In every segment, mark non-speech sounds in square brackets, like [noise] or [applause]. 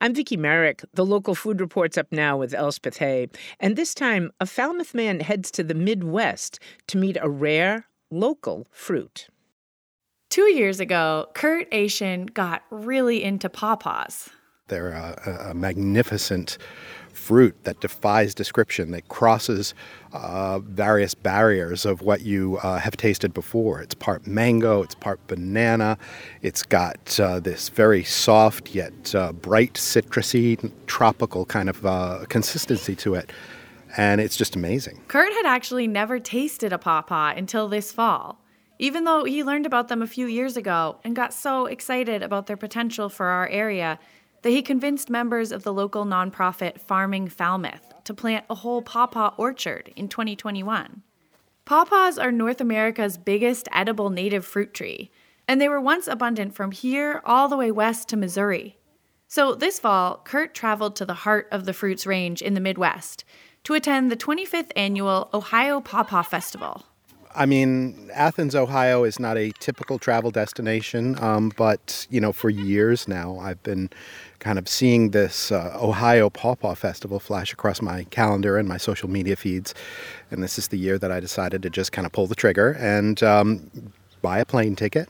I'm Vicki Merrick. The local food report's up now with Elspeth Hay. And this time, a Falmouth man heads to the Midwest to meet a rare, local fruit. Two years ago, Kurt Asian got really into pawpaws. They're a, a magnificent fruit that defies description, that crosses uh, various barriers of what you uh, have tasted before. It's part mango, it's part banana, it's got uh, this very soft yet uh, bright, citrusy, tropical kind of uh, consistency to it. And it's just amazing. Kurt had actually never tasted a pawpaw until this fall, even though he learned about them a few years ago and got so excited about their potential for our area that he convinced members of the local nonprofit Farming Falmouth to plant a whole pawpaw orchard in 2021. Pawpaws are North America's biggest edible native fruit tree, and they were once abundant from here all the way west to Missouri. So this fall, Kurt traveled to the heart of the fruits range in the Midwest to attend the 25th annual Ohio Pawpaw Festival. I mean, Athens, Ohio is not a typical travel destination, um, but you know, for years now, I've been kind of seeing this uh, Ohio Pawpaw Festival flash across my calendar and my social media feeds. And this is the year that I decided to just kind of pull the trigger and um, buy a plane ticket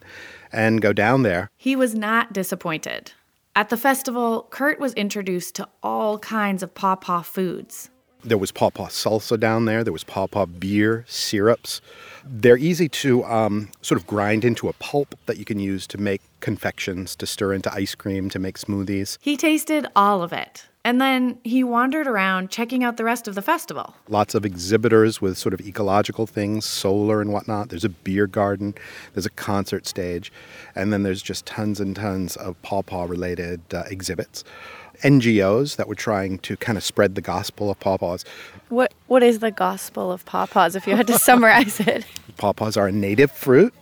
and go down there. He was not disappointed. At the festival, Kurt was introduced to all kinds of pawpaw foods. There was pawpaw salsa down there. There was pawpaw beer, syrups. They're easy to um, sort of grind into a pulp that you can use to make confections, to stir into ice cream, to make smoothies. He tasted all of it. And then he wandered around checking out the rest of the festival. Lots of exhibitors with sort of ecological things, solar and whatnot. There's a beer garden, there's a concert stage, and then there's just tons and tons of pawpaw related uh, exhibits. NGOs that were trying to kind of spread the gospel of pawpaws. What what is the gospel of pawpaws if you had to [laughs] summarize it? Pawpaws are a native fruit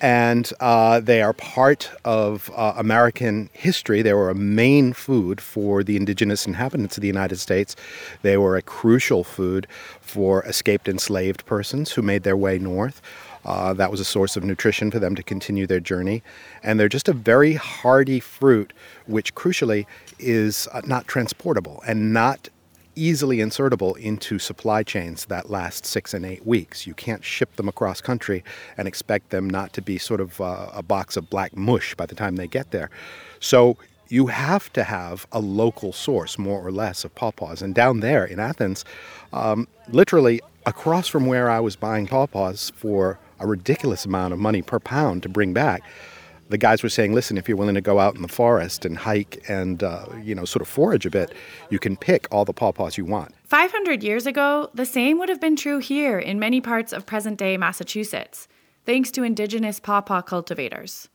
and uh, they are part of uh, American history. They were a main food for the indigenous inhabitants of the United States. They were a crucial food for escaped enslaved persons who made their way north. Uh, that was a source of nutrition for them to continue their journey. And they're just a very hardy fruit, which crucially is uh, not transportable and not easily insertable into supply chains that last six and eight weeks. You can't ship them across country and expect them not to be sort of uh, a box of black mush by the time they get there. So you have to have a local source, more or less, of pawpaws. And down there in Athens, um, literally across from where I was buying pawpaws for a ridiculous amount of money per pound to bring back, the guys were saying, listen, if you're willing to go out in the forest and hike and, uh, you know, sort of forage a bit, you can pick all the pawpaws you want. 500 years ago, the same would have been true here in many parts of present day Massachusetts, thanks to indigenous pawpaw cultivators.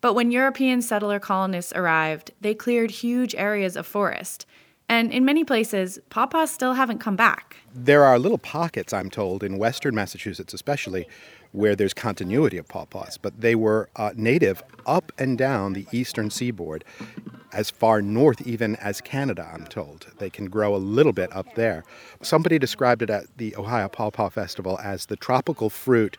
But when European settler colonists arrived, they cleared huge areas of forest. And in many places, pawpaws still haven't come back. There are little pockets, I'm told, in western Massachusetts especially, where there's continuity of pawpaws, but they were uh, native up and down the eastern seaboard, as far north even as Canada, I'm told. They can grow a little bit up there. Somebody described it at the Ohio Pawpaw Festival as the tropical fruit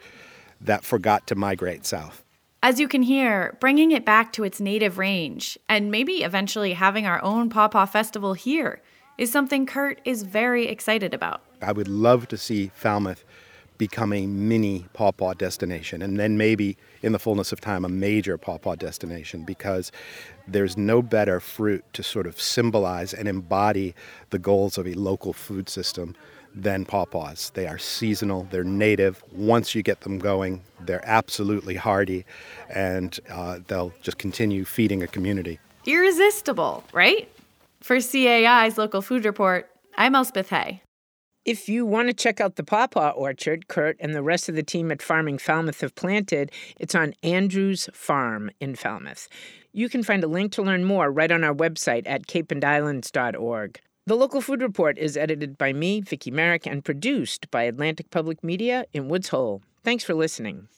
that forgot to migrate south. As you can hear, bringing it back to its native range and maybe eventually having our own Pawpaw Festival here is something Kurt is very excited about. I would love to see Falmouth become a mini pawpaw destination and then maybe in the fullness of time a major pawpaw destination because there's no better fruit to sort of symbolize and embody the goals of a local food system than pawpaws. They are seasonal, they're native. Once you get them going, they're absolutely hardy and uh, they'll just continue feeding a community. Irresistible, right? For CAI's local food report, I'm Elspeth Hay. If you want to check out the pawpaw orchard Kurt and the rest of the team at Farming Falmouth have planted, it's on Andrews Farm in Falmouth. You can find a link to learn more right on our website at capeandislands.org. The local food report is edited by me, Vicki Merrick, and produced by Atlantic Public Media in Woods Hole. Thanks for listening.